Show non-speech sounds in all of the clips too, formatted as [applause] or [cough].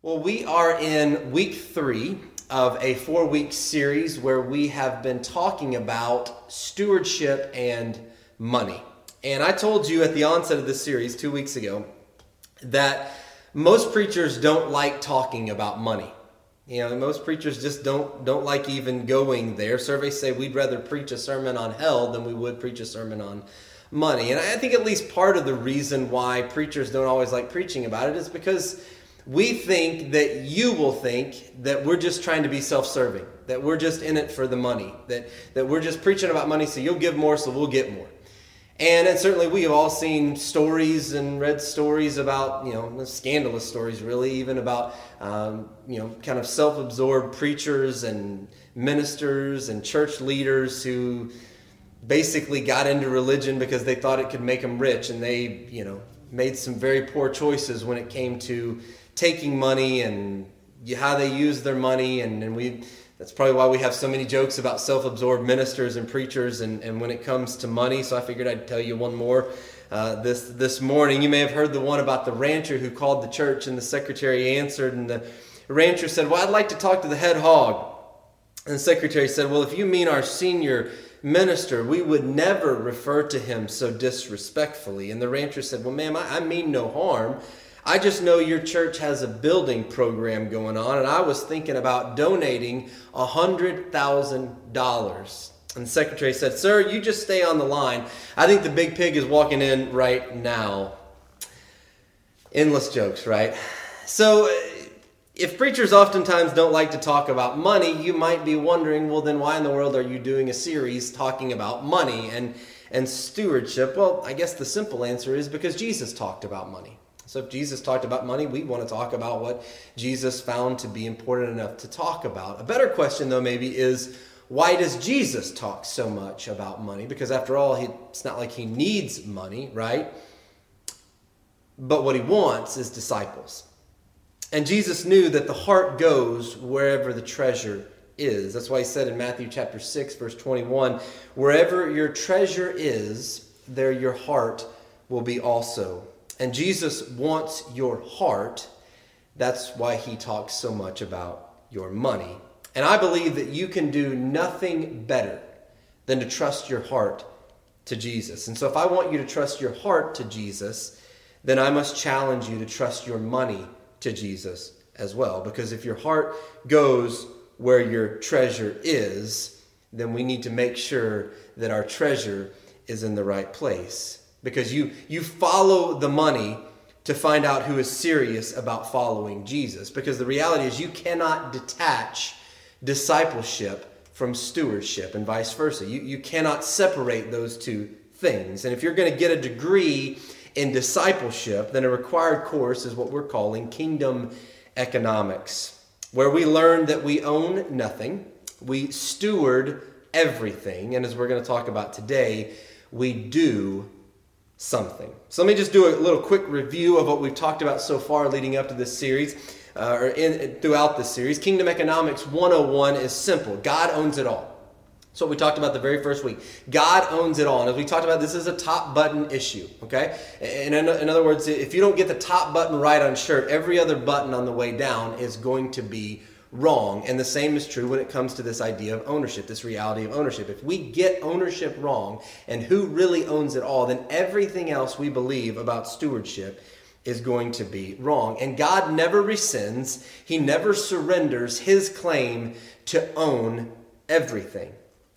Well, we are in week three of a four week series where we have been talking about stewardship and money. And I told you at the onset of this series two weeks ago that most preachers don't like talking about money. You know, most preachers just don't don't like even going there. Surveys say we'd rather preach a sermon on hell than we would preach a sermon on money. And I think at least part of the reason why preachers don't always like preaching about it is because we think that you will think that we're just trying to be self-serving, that we're just in it for the money, that, that we're just preaching about money so you'll give more so we'll get more. And, and certainly we have all seen stories and read stories about, you know, scandalous stories really, even about, um, you know, kind of self-absorbed preachers and ministers and church leaders who basically got into religion because they thought it could make them rich and they, you know, made some very poor choices when it came to taking money and how they use their money and, and we that's probably why we have so many jokes about self-absorbed ministers and preachers and, and when it comes to money. So i figured i'd tell you one more uh, this this morning. You may have heard the one about the rancher who called the church and the secretary answered and the rancher said well i'd like to talk to the head hog. And the secretary said well if you mean our senior minister we would never refer to him so disrespectfully. And the rancher said well ma'am i, I mean no harm I just know your church has a building program going on, and I was thinking about donating $100,000. And the secretary said, Sir, you just stay on the line. I think the big pig is walking in right now. Endless jokes, right? So, if preachers oftentimes don't like to talk about money, you might be wondering, well, then why in the world are you doing a series talking about money and, and stewardship? Well, I guess the simple answer is because Jesus talked about money. So if Jesus talked about money, we want to talk about what Jesus found to be important enough to talk about. A better question, though, maybe is why does Jesus talk so much about money? Because after all, he, it's not like he needs money, right? But what he wants is disciples. And Jesus knew that the heart goes wherever the treasure is. That's why he said in Matthew chapter 6 verse 21, wherever your treasure is, there your heart will be also. And Jesus wants your heart. That's why he talks so much about your money. And I believe that you can do nothing better than to trust your heart to Jesus. And so if I want you to trust your heart to Jesus, then I must challenge you to trust your money to Jesus as well. Because if your heart goes where your treasure is, then we need to make sure that our treasure is in the right place because you you follow the money to find out who is serious about following Jesus because the reality is you cannot detach discipleship from stewardship and vice versa. You, you cannot separate those two things. And if you're going to get a degree in discipleship, then a required course is what we're calling kingdom economics, where we learn that we own nothing, we steward everything, and as we're going to talk about today, we do something. So let me just do a little quick review of what we've talked about so far leading up to this series, uh, or in, throughout this series. Kingdom Economics 101 is simple God owns it all. So we talked about the very first week. God owns it all. And as we talked about, this is a top button issue, okay? And in, in other words, if you don't get the top button right on shirt, every other button on the way down is going to be wrong. And the same is true when it comes to this idea of ownership, this reality of ownership. If we get ownership wrong and who really owns it all, then everything else we believe about stewardship is going to be wrong. And God never rescinds, He never surrenders His claim to own everything.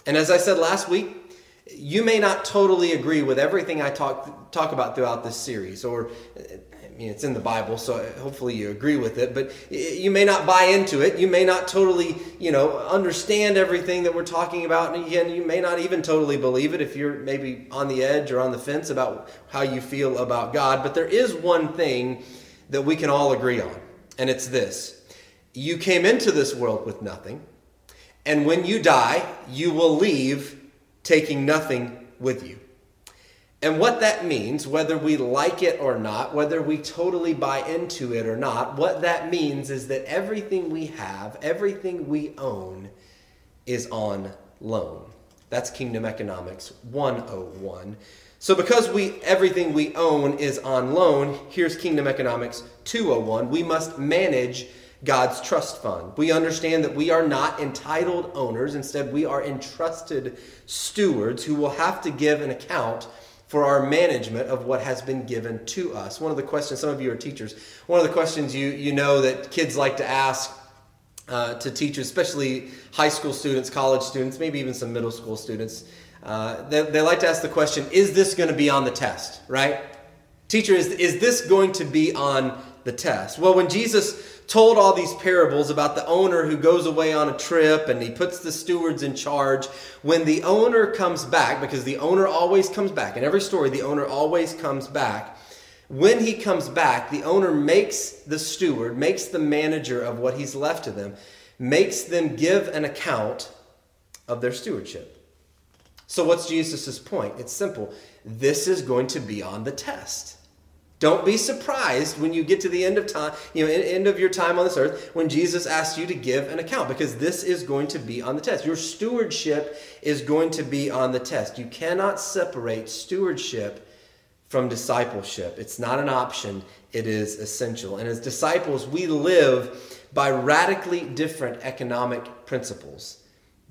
And as I said last week, you may not totally agree with everything I talk talk about throughout this series, or it's in the Bible, so hopefully you agree with it, but you may not buy into it. You may not totally, you know, understand everything that we're talking about. And again, you may not even totally believe it if you're maybe on the edge or on the fence about how you feel about God. But there is one thing that we can all agree on, and it's this you came into this world with nothing, and when you die, you will leave taking nothing with you. And what that means, whether we like it or not, whether we totally buy into it or not, what that means is that everything we have, everything we own, is on loan. That's Kingdom Economics 101. So because we everything we own is on loan, here's Kingdom Economics 201. We must manage God's trust fund. We understand that we are not entitled owners, instead we are entrusted stewards who will have to give an account for our management of what has been given to us. One of the questions, some of you are teachers, one of the questions you, you know that kids like to ask uh, to teachers, especially high school students, college students, maybe even some middle school students, uh, they, they like to ask the question, is this going to be on the test, right? Teacher, is, is this going to be on the test? Well, when Jesus told all these parables about the owner who goes away on a trip and he puts the stewards in charge. When the owner comes back, because the owner always comes back, in every story, the owner always comes back. When he comes back, the owner makes the steward, makes the manager of what he's left to them, makes them give an account of their stewardship. So, what's Jesus' point? It's simple. This is going to be on the test. Don't be surprised when you get to the end of time, you know, end of your time on this earth, when Jesus asks you to give an account, because this is going to be on the test. Your stewardship is going to be on the test. You cannot separate stewardship from discipleship. It's not an option, it is essential. And as disciples, we live by radically different economic principles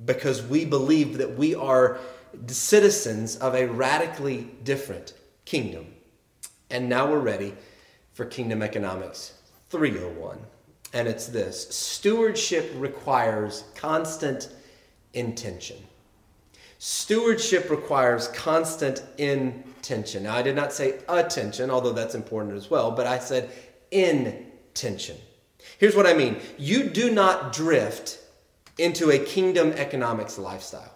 because we believe that we are citizens of a radically different kingdom. And now we're ready for Kingdom Economics 301. And it's this stewardship requires constant intention. Stewardship requires constant intention. Now, I did not say attention, although that's important as well, but I said intention. Here's what I mean you do not drift into a kingdom economics lifestyle.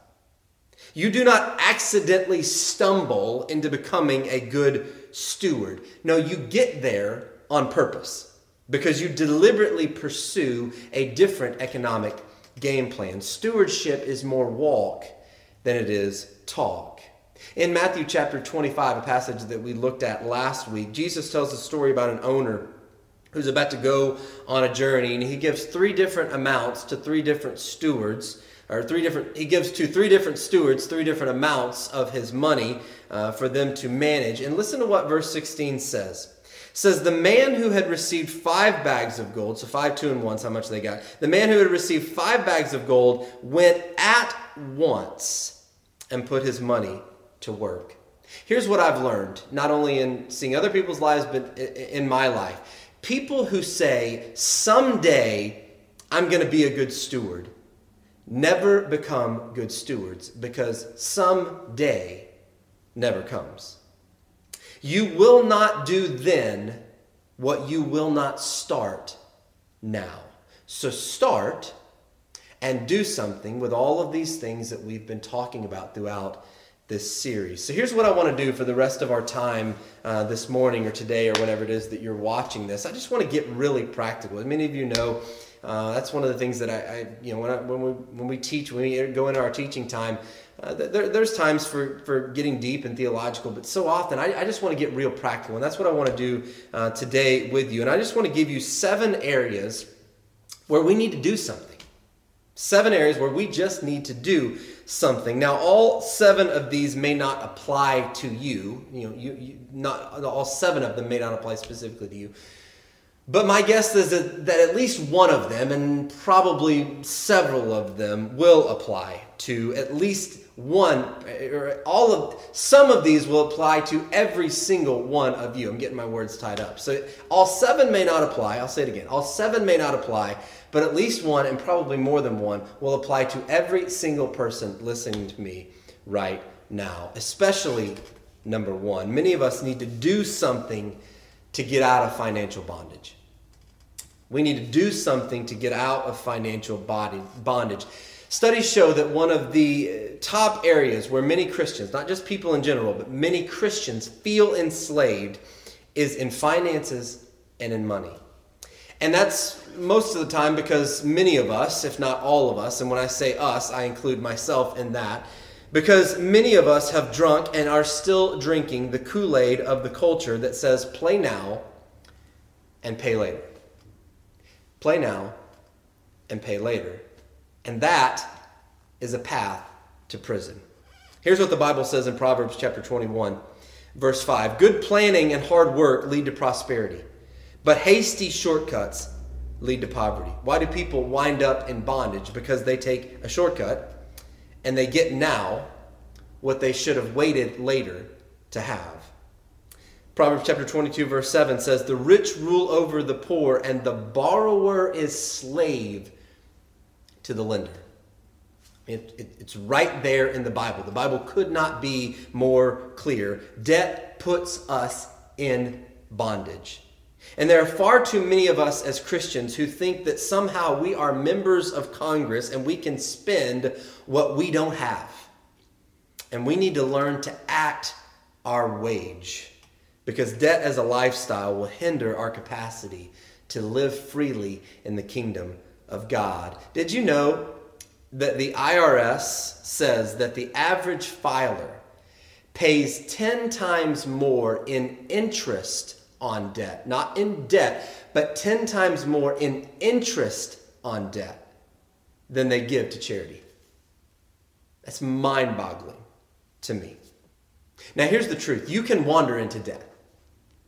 You do not accidentally stumble into becoming a good steward. No, you get there on purpose because you deliberately pursue a different economic game plan. Stewardship is more walk than it is talk. In Matthew chapter 25, a passage that we looked at last week, Jesus tells a story about an owner who's about to go on a journey, and he gives three different amounts to three different stewards or three different he gives to three different stewards three different amounts of his money uh, for them to manage. And listen to what verse 16 says. It says the man who had received five bags of gold so five two and one's how much they got. The man who had received five bags of gold went at once and put his money to work. Here's what i've learned not only in seeing other people's lives but in my life. People who say someday i'm going to be a good steward never become good stewards because someday never comes. You will not do then what you will not start now. So start and do something with all of these things that we've been talking about throughout this series. So here's what I want to do for the rest of our time uh, this morning or today or whenever it is that you're watching this. I just want to get really practical. As many of you know, uh, that's one of the things that I, I you know, when, I, when, we, when we teach, when we go into our teaching time, uh, there, there's times for, for getting deep and theological, but so often I, I just want to get real practical. And that's what I want to do uh, today with you. And I just want to give you seven areas where we need to do something. Seven areas where we just need to do something. Now, all seven of these may not apply to you. You know, you, you not all seven of them may not apply specifically to you. But my guess is that, that at least one of them, and probably several of them, will apply to at least one, or all of some of these will apply to every single one of you. I'm getting my words tied up. So all seven may not apply. I'll say it again. All seven may not apply, but at least one, and probably more than one, will apply to every single person listening to me right now, especially number one. Many of us need to do something to get out of financial bondage. We need to do something to get out of financial bondage. Studies show that one of the uh, top areas where many Christians, not just people in general, but many Christians feel enslaved is in finances and in money. And that's most of the time because many of us, if not all of us, and when I say us, I include myself in that, because many of us have drunk and are still drinking the Kool Aid of the culture that says play now and pay later. Play now and pay later. And that is a path to prison. Here's what the Bible says in Proverbs chapter 21. Verse 5 Good planning and hard work lead to prosperity, but hasty shortcuts lead to poverty. Why do people wind up in bondage? Because they take a shortcut and they get now what they should have waited later to have. Proverbs chapter 22, verse 7 says, The rich rule over the poor, and the borrower is slave to the lender. It, it, it's right there in the Bible. The Bible could not be more clear. Debt puts us in bondage. And there are far too many of us as Christians who think that somehow we are members of Congress and we can spend what we don't have. And we need to learn to act our wage because debt as a lifestyle will hinder our capacity to live freely in the kingdom of God. Did you know that the IRS says that the average filer pays 10 times more in interest on debt? Not in debt, but 10 times more in interest on debt than they give to charity. That's mind boggling to me. Now, here's the truth you can wander into debt.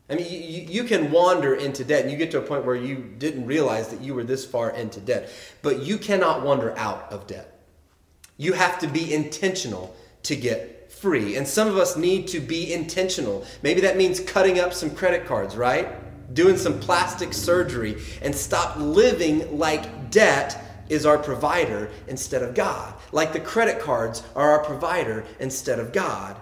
I mean, you, you can wander into debt and you get to a point where you didn't realize that you were this far into debt. But you cannot wander out of debt. You have to be intentional to get free. And some of us need to be intentional. Maybe that means cutting up some credit cards, right? Doing some plastic surgery and stop living like debt is our provider instead of God. Like the credit cards are our provider instead of God.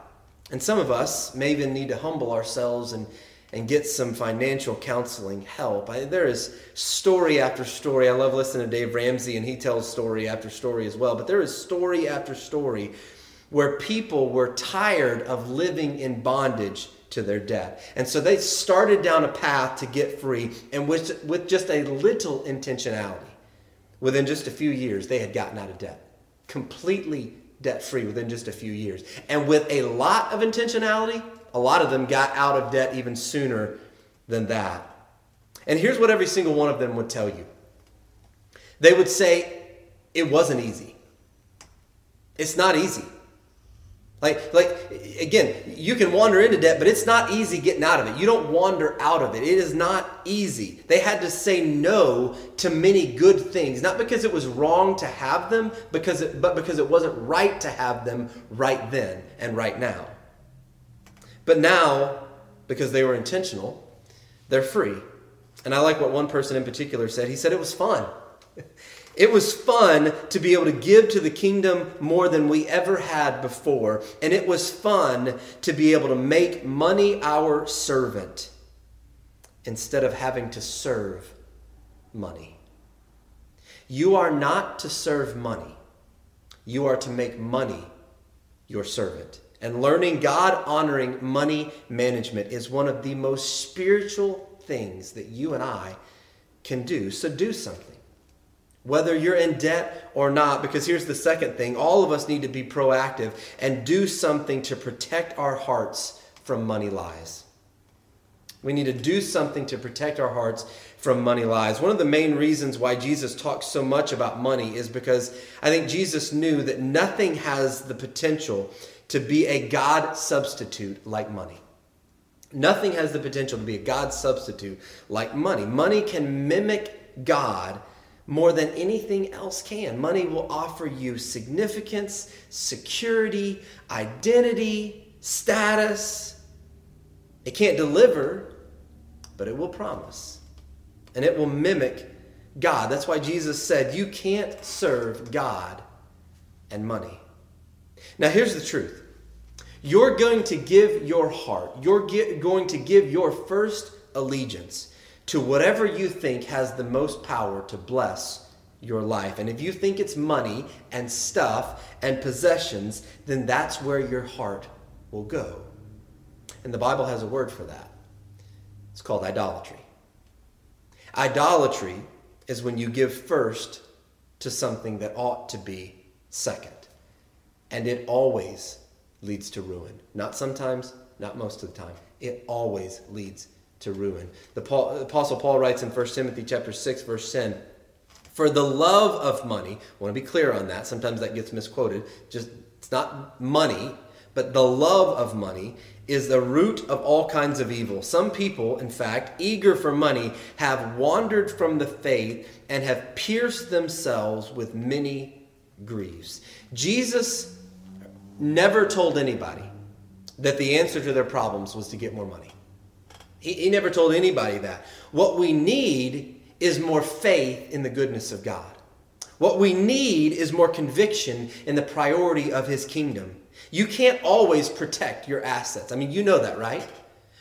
And some of us may even need to humble ourselves and and get some financial counseling help. I, there is story after story. I love listening to Dave Ramsey, and he tells story after story as well. But there is story after story where people were tired of living in bondage to their debt. And so they started down a path to get free, and with, with just a little intentionality, within just a few years, they had gotten out of debt. Completely debt free within just a few years. And with a lot of intentionality, a lot of them got out of debt even sooner than that. And here's what every single one of them would tell you they would say, It wasn't easy. It's not easy. Like, like again, you can wander into debt, but it's not easy getting out of it. You don't wander out of it. It is not easy. They had to say no to many good things, not because it was wrong to have them, because it, but because it wasn't right to have them right then and right now. But now, because they were intentional, they're free. And I like what one person in particular said. He said it was fun. [laughs] It was fun to be able to give to the kingdom more than we ever had before. And it was fun to be able to make money our servant instead of having to serve money. You are not to serve money, you are to make money your servant. And learning God honoring money management is one of the most spiritual things that you and I can do. So do something. Whether you're in debt or not, because here's the second thing all of us need to be proactive and do something to protect our hearts from money lies. We need to do something to protect our hearts from money lies. One of the main reasons why Jesus talks so much about money is because I think Jesus knew that nothing has the potential to be a God substitute like money. Nothing has the potential to be a God substitute like money. Money can mimic God more than anything else can. Money will offer you significance, security, identity, status. It can't deliver, but it will promise. And it will mimic God. That's why Jesus said, You can't serve God and money. Now, here's the truth you're going to give your heart, you're going to give your first allegiance to whatever you think has the most power to bless your life. And if you think it's money and stuff and possessions, then that's where your heart will go. And the Bible has a word for that it's called idolatry. Idolatry is when you give first to something that ought to be second. And it always leads to ruin. Not sometimes, not most of the time. It always leads to ruin. The, Paul, the Apostle Paul writes in 1 Timothy chapter 6, verse 10, For the love of money, I want to be clear on that. Sometimes that gets misquoted. Just it's not money, but the love of money is the root of all kinds of evil. Some people, in fact, eager for money, have wandered from the faith and have pierced themselves with many griefs. Jesus never told anybody that the answer to their problems was to get more money. He, he never told anybody that. What we need is more faith in the goodness of God. What we need is more conviction in the priority of His kingdom. You can't always protect your assets. I mean, you know that, right?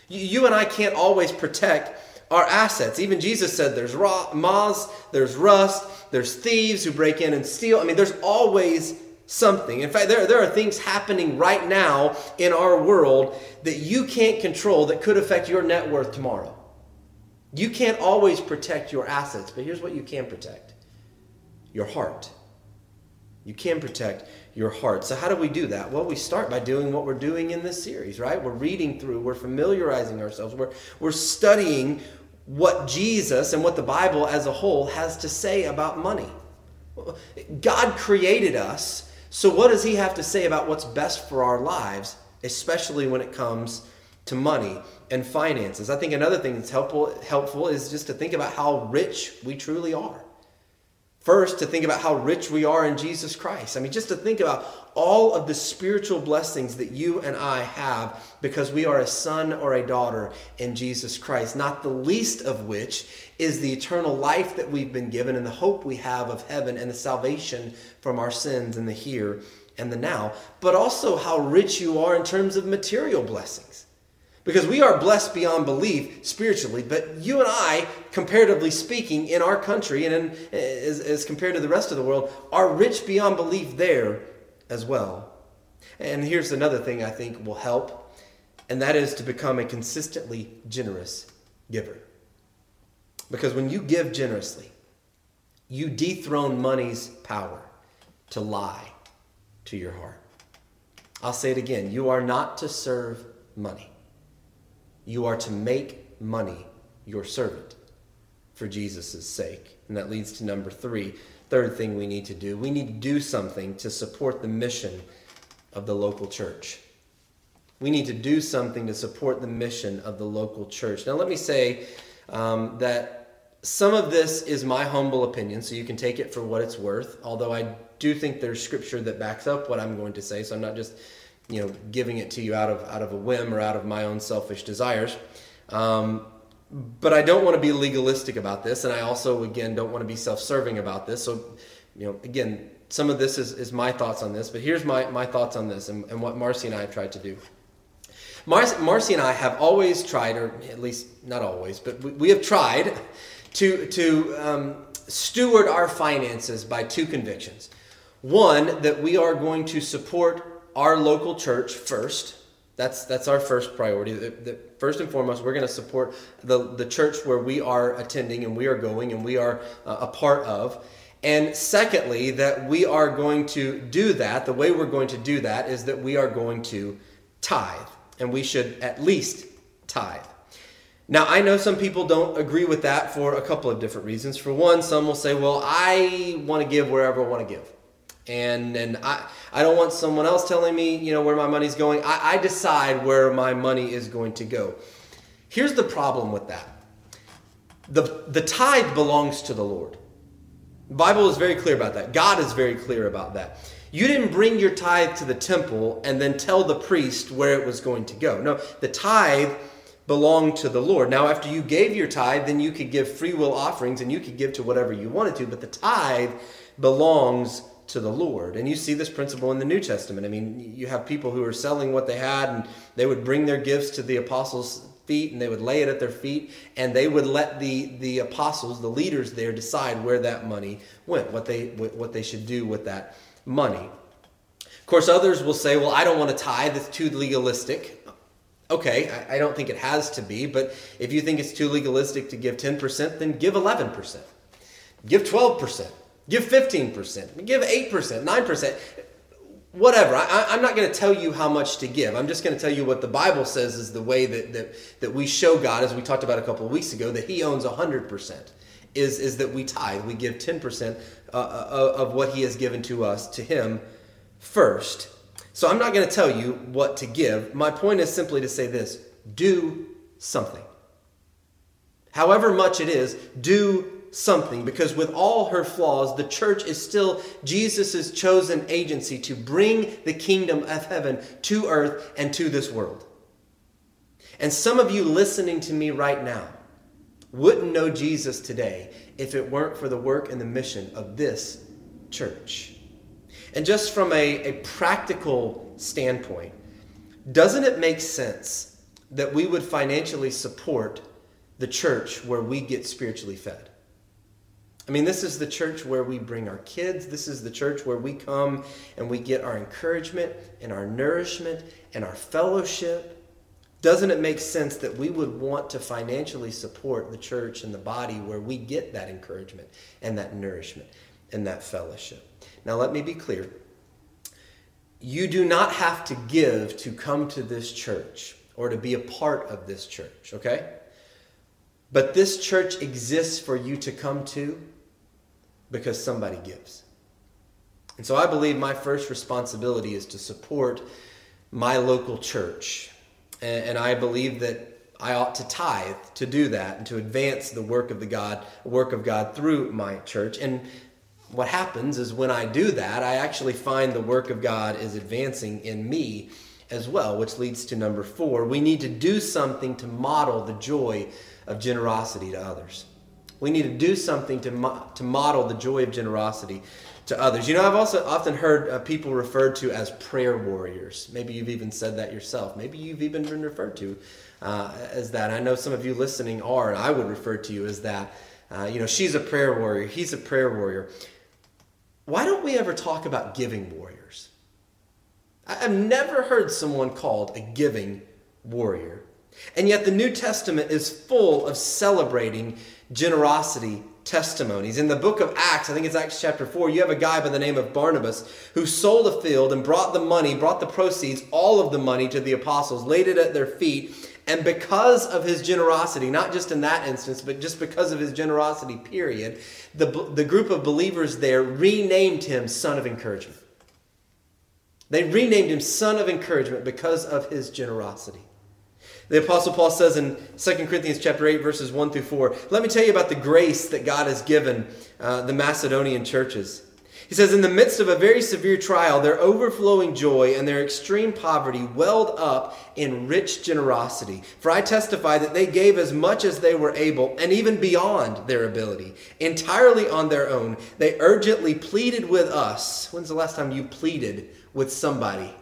You, you and I can't always protect our assets. Even Jesus said there's moths, there's rust, there's thieves who break in and steal. I mean, there's always something. In fact, there, there are things happening right now in our world that you can't control that could affect your net worth tomorrow. You can't always protect your assets, but here's what you can protect your heart. You can protect your heart. So, how do we do that? Well, we start by doing what we're doing in this series, right? We're reading through, we're familiarizing ourselves, we're, we're studying what Jesus and what the Bible as a whole has to say about money. God created us, so what does He have to say about what's best for our lives, especially when it comes to money and finances? I think another thing that's helpful, helpful is just to think about how rich we truly are. First, to think about how rich we are in Jesus Christ. I mean, just to think about all of the spiritual blessings that you and I have because we are a son or a daughter in Jesus Christ, not the least of which is the eternal life that we've been given and the hope we have of heaven and the salvation from our sins in the here and the now, but also how rich you are in terms of material blessings. Because we are blessed beyond belief spiritually, but you and I, comparatively speaking, in our country and in, as, as compared to the rest of the world, are rich beyond belief there as well. And here's another thing I think will help, and that is to become a consistently generous giver. Because when you give generously, you dethrone money's power to lie to your heart. I'll say it again you are not to serve money. You are to make money your servant for Jesus' sake. And that leads to number three. Third thing we need to do we need to do something to support the mission of the local church. We need to do something to support the mission of the local church. Now, let me say um, that some of this is my humble opinion, so you can take it for what it's worth, although I do think there's scripture that backs up what I'm going to say, so I'm not just you know, giving it to you out of out of a whim or out of my own selfish desires. Um, but I don't want to be legalistic about this, and I also, again, don't want to be self-serving about this. So, you know, again, some of this is, is my thoughts on this, but here's my, my thoughts on this and, and what Marcy and I have tried to do. Marcy, Marcy and I have always tried, or at least not always, but we, we have tried to, to um, steward our finances by two convictions. One, that we are going to support our local church first. That's that's our first priority. The, the, first and foremost, we're going to support the the church where we are attending and we are going and we are uh, a part of. And secondly, that we are going to do that. The way we're going to do that is that we are going to tithe, and we should at least tithe. Now, I know some people don't agree with that for a couple of different reasons. For one, some will say, well, I want to give wherever I want to give and and I I don't want someone else telling me you know where my money's going. I, I decide where my money is going to go. Here's the problem with that. The the tithe belongs to the Lord. The Bible is very clear about that. God is very clear about that. You didn't bring your tithe to the temple and then tell the priest where it was going to go. No, the tithe belonged to the Lord. Now, after you gave your tithe, then you could give free will offerings and you could give to whatever you wanted to, but the tithe belongs to the Lord. And you see this principle in the New Testament. I mean, you have people who are selling what they had and they would bring their gifts to the apostles' feet and they would lay it at their feet and they would let the the apostles, the leaders there decide where that money went, what they what they should do with that money. Of course, others will say, "Well, I don't want to tithe; it's too legalistic." Okay, I, I don't think it has to be, but if you think it's too legalistic to give 10%, then give 11%. Give 12%. Give 15%, give 8%, 9%, whatever. I, am not going to tell you how much to give. I'm just going to tell you what the Bible says is the way that, that, that we show God, as we talked about a couple of weeks ago, that He owns 100%, is, is that we tithe. We give 10% uh, uh, of what He has given to us to Him first. So I'm not going to tell you what to give. My point is simply to say this do something. However much it is, do something because with all her flaws, the church is still Jesus' chosen agency to bring the kingdom of heaven to earth and to this world. And some of you listening to me right now wouldn't know Jesus today if it weren't for the work and the mission of this church. And just from a, a practical standpoint, doesn't it make sense that we would financially support the church where we get spiritually fed? I mean, this is the church where we bring our kids. This is the church where we come and we get our encouragement and our nourishment and our fellowship. Doesn't it make sense that we would want to financially support the church and the body where we get that encouragement and that nourishment and that fellowship? Now, let me be clear. You do not have to give to come to this church or to be a part of this church, okay? But this church exists for you to come to because somebody gives. And so I believe my first responsibility is to support my local church. And, I believe that I ought to tithe to do that and to advance the work of the God, work of God through my church. And what happens is when I do that, I actually find the work of God is advancing in me as well, which leads to number four. We need to do something to model the joy of generosity to others. We need to do something to, mo- to model the joy of generosity to others. You know, I've also often heard uh, people referred to as prayer warriors. Maybe you've even said that yourself. Maybe you've even been referred to uh, as that. I know some of you listening are, and I would refer to you as that. Uh, you know, she's a prayer warrior, he's a prayer warrior. Why don't we ever talk about giving warriors? I've never heard someone called a giving warrior. And yet, the New Testament is full of celebrating generosity testimonies. In the book of Acts, I think it's Acts chapter 4, you have a guy by the name of Barnabas who sold a field and brought the money, brought the proceeds, all of the money to the apostles, laid it at their feet. And because of his generosity, not just in that instance, but just because of his generosity, period, the, the group of believers there renamed him Son of Encouragement. They renamed him Son of Encouragement because of his generosity. The Apostle Paul says in 2 Corinthians chapter 8, verses 1 through 4, let me tell you about the grace that God has given uh, the Macedonian churches. He says, In the midst of a very severe trial, their overflowing joy and their extreme poverty welled up in rich generosity. For I testify that they gave as much as they were able, and even beyond their ability, entirely on their own. They urgently pleaded with us. When's the last time you pleaded with somebody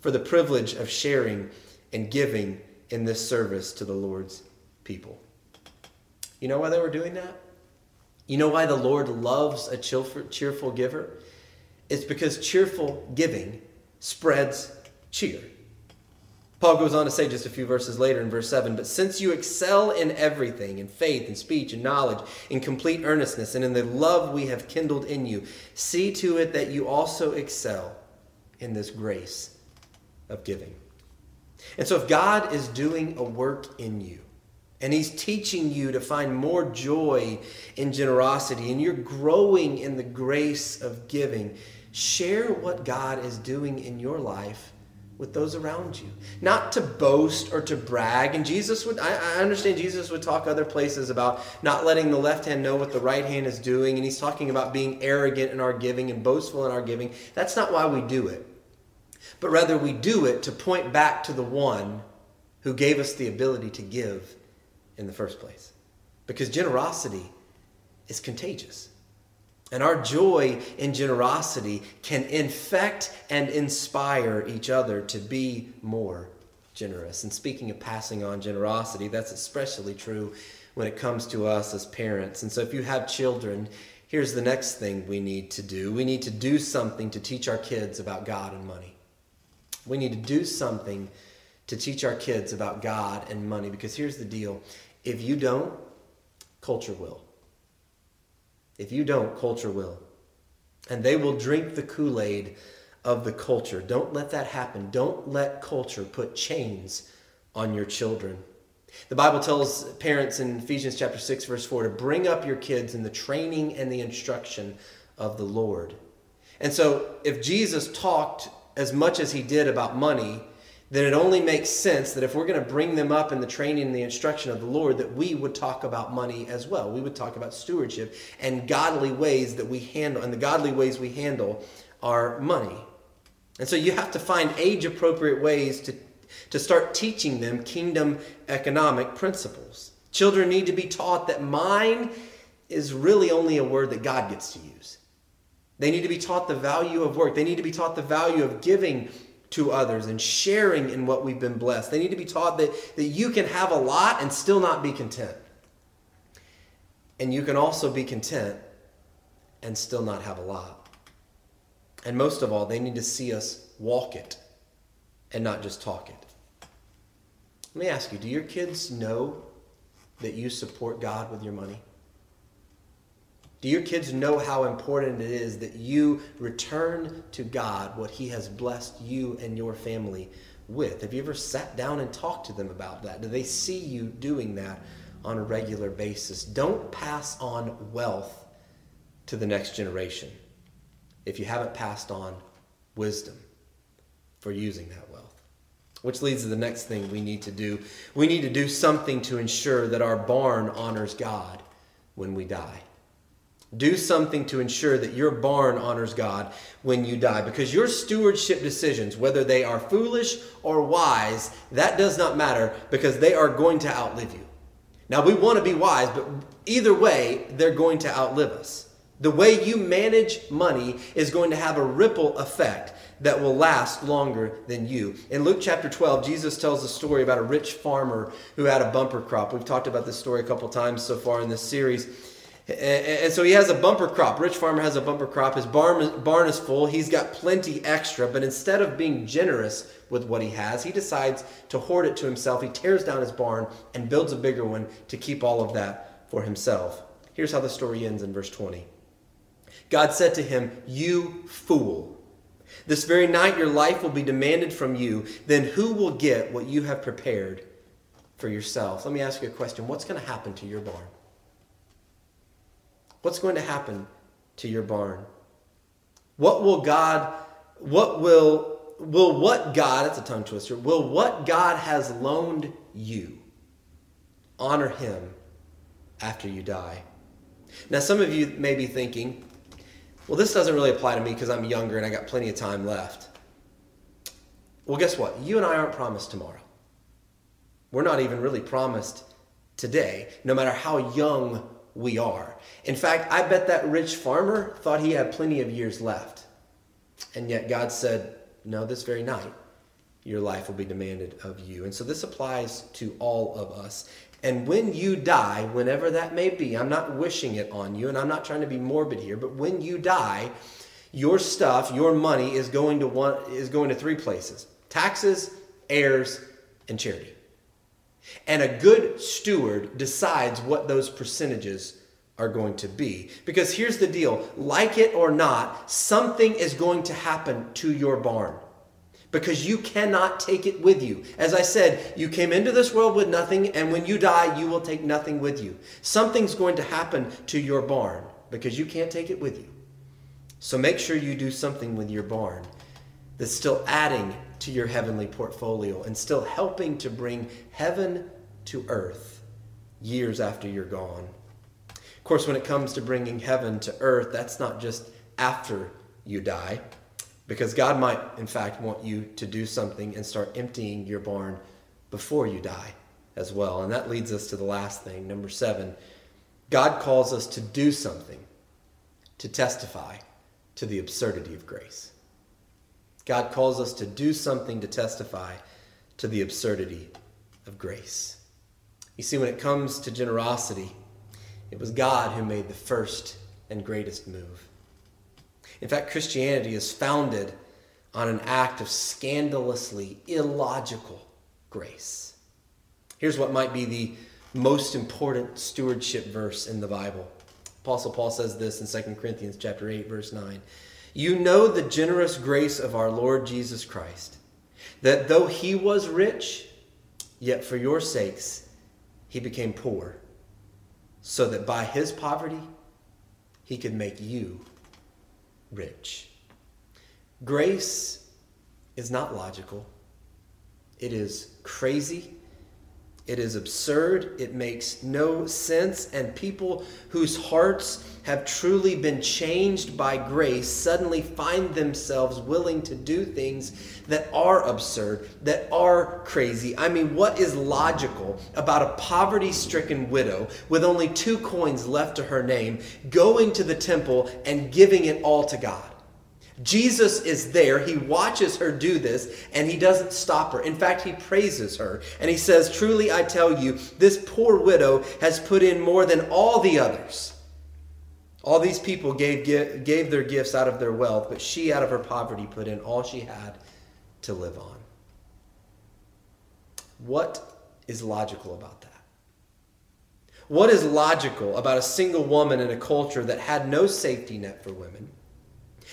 for the privilege of sharing and giving in this service to the Lord's people. You know why they were doing that? You know why the Lord loves a cheerful giver? It's because cheerful giving spreads cheer. Paul goes on to say just a few verses later in verse 7 But since you excel in everything, in faith, in speech, in knowledge, in complete earnestness, and in the love we have kindled in you, see to it that you also excel in this grace of giving. And so, if God is doing a work in you, and He's teaching you to find more joy in generosity, and you're growing in the grace of giving, share what God is doing in your life with those around you. Not to boast or to brag. And Jesus would, I, I, understand Jesus would talk other places about not letting the left hand know what the right hand is doing. And he's talking about being arrogant in our giving and boastful in our giving. That's not why we do it but rather we do it to point back to the one who gave us the ability to give in the first place. Because generosity is contagious. And our joy in generosity can infect and inspire each other to be more generous. And speaking of passing on generosity, that's especially true when it comes to us as parents. And so if you have children, here's the next thing we need to do we need to do something to teach our kids about God and money. We need to do something to teach our kids about God and money because here's the deal if you don't, culture will. If you don't, culture will. And they will drink the Kool Aid of the culture. Don't let that happen. Don't let culture put chains on your children. The Bible tells parents in Ephesians chapter 6 verse 4 to bring up your kids in the training and the instruction of the Lord. And so if Jesus talked as much as he did about money, then it only makes sense that if we're going to bring them up in the training and the instruction of the Lord, that we would talk about money as well. We would talk about stewardship and godly ways that we handle, and the godly ways we handle our money. And so you have to find age appropriate ways to, to start teaching them kingdom economic principles. Children need to be taught that mine is really only a word that God gets to use. They need to be taught the value of work. They need to be taught the value of giving to others and sharing in what we've been blessed. They need to be taught that, that you can have a lot and still not be content. And you can also be content and still not have a lot. And most of all, they need to see us walk it and not just talk it. Let me ask you do your kids know that you support God with your money? Do your kids know how important it is that you return to God what He has blessed you and your family with? Have you ever sat down and talked to them about that? Do they see you doing that on a regular basis? Don't pass on wealth to the next generation if you haven't passed on wisdom for using that wealth. Which leads to the next thing we need to do. We need to do something to ensure that our barn honors God when we die. Do something to ensure that your barn honors God when you die. Because your stewardship decisions, whether they are foolish or wise, that does not matter because they are going to outlive you. Now, we want to be wise, but either way, they're going to outlive us. The way you manage money is going to have a ripple effect that will last longer than you. In Luke chapter 12, Jesus tells a story about a rich farmer who had a bumper crop. We've talked about this story a couple times so far in this series. And so he has a bumper crop. Rich farmer has a bumper crop. His barn, barn is full. He's got plenty extra. But instead of being generous with what he has, he decides to hoard it to himself. He tears down his barn and builds a bigger one to keep all of that for himself. Here's how the story ends in verse 20 God said to him, You fool. This very night your life will be demanded from you. Then who will get what you have prepared for yourself? Let me ask you a question What's going to happen to your barn? What's going to happen to your barn? What will God, what will, will what God, that's a tongue twister, will what God has loaned you honor him after you die? Now, some of you may be thinking, well, this doesn't really apply to me because I'm younger and I got plenty of time left. Well, guess what? You and I aren't promised tomorrow. We're not even really promised today, no matter how young we are. In fact, I bet that rich farmer thought he had plenty of years left. And yet God said, No, this very night, your life will be demanded of you. And so this applies to all of us. And when you die, whenever that may be, I'm not wishing it on you, and I'm not trying to be morbid here, but when you die, your stuff, your money is going to one is going to three places: taxes, heirs, and charity. And a good steward decides what those percentages are going to be. Because here's the deal like it or not, something is going to happen to your barn. Because you cannot take it with you. As I said, you came into this world with nothing, and when you die, you will take nothing with you. Something's going to happen to your barn because you can't take it with you. So make sure you do something with your barn that's still adding to your heavenly portfolio and still helping to bring heaven to earth years after you're gone. Of course, when it comes to bringing heaven to earth, that's not just after you die, because God might, in fact, want you to do something and start emptying your barn before you die as well. And that leads us to the last thing, number seven. God calls us to do something to testify to the absurdity of grace. God calls us to do something to testify to the absurdity of grace. You see, when it comes to generosity, it was God who made the first and greatest move. In fact, Christianity is founded on an act of scandalously illogical grace. Here's what might be the most important stewardship verse in the Bible. Apostle Paul says this in 2 Corinthians chapter 8 verse 9. You know the generous grace of our Lord Jesus Christ, that though he was rich, yet for your sakes he became poor, so that by his poverty he could make you rich. Grace is not logical. It is crazy. It is absurd. It makes no sense. And people whose hearts have truly been changed by grace suddenly find themselves willing to do things that are absurd, that are crazy. I mean, what is logical about a poverty stricken widow with only two coins left to her name going to the temple and giving it all to God? Jesus is there. He watches her do this and he doesn't stop her. In fact, he praises her and he says, Truly I tell you, this poor widow has put in more than all the others. All these people gave, gave their gifts out of their wealth, but she, out of her poverty, put in all she had to live on. What is logical about that? What is logical about a single woman in a culture that had no safety net for women?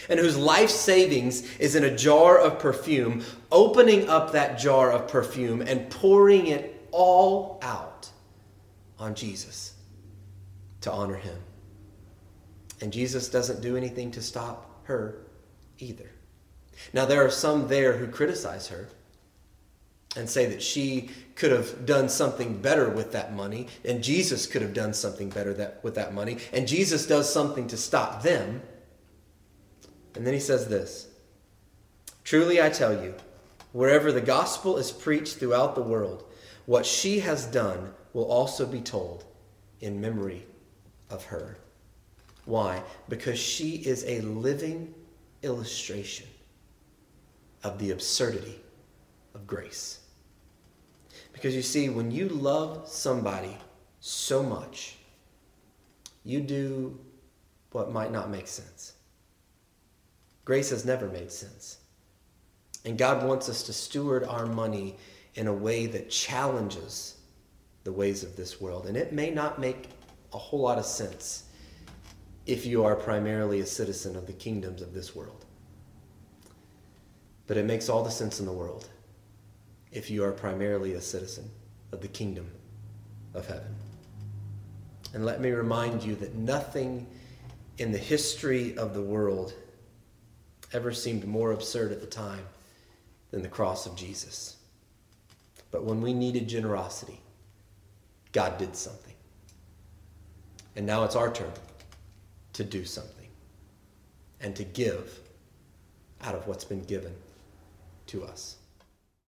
And whose life savings is in a jar of perfume, opening up that jar of perfume and pouring it all out on Jesus to honor him. And Jesus doesn't do anything to stop her either. Now, there are some there who criticize her and say that she could have done something better with that money, and Jesus could have done something better that, with that money, and Jesus does something to stop them. And then he says this Truly I tell you, wherever the gospel is preached throughout the world, what she has done will also be told in memory of her. Why? Because she is a living illustration of the absurdity of grace. Because you see, when you love somebody so much, you do what might not make sense. Grace has never made sense. And God wants us to steward our money in a way that challenges the ways of this world. And it may not make a whole lot of sense if you are primarily a citizen of the kingdoms of this world. But it makes all the sense in the world if you are primarily a citizen of the kingdom of heaven. And let me remind you that nothing in the history of the world ever seemed more absurd at the time than the cross of Jesus. But when we needed generosity, God did something. And now it's our turn to do something and to give out of what's been given to us.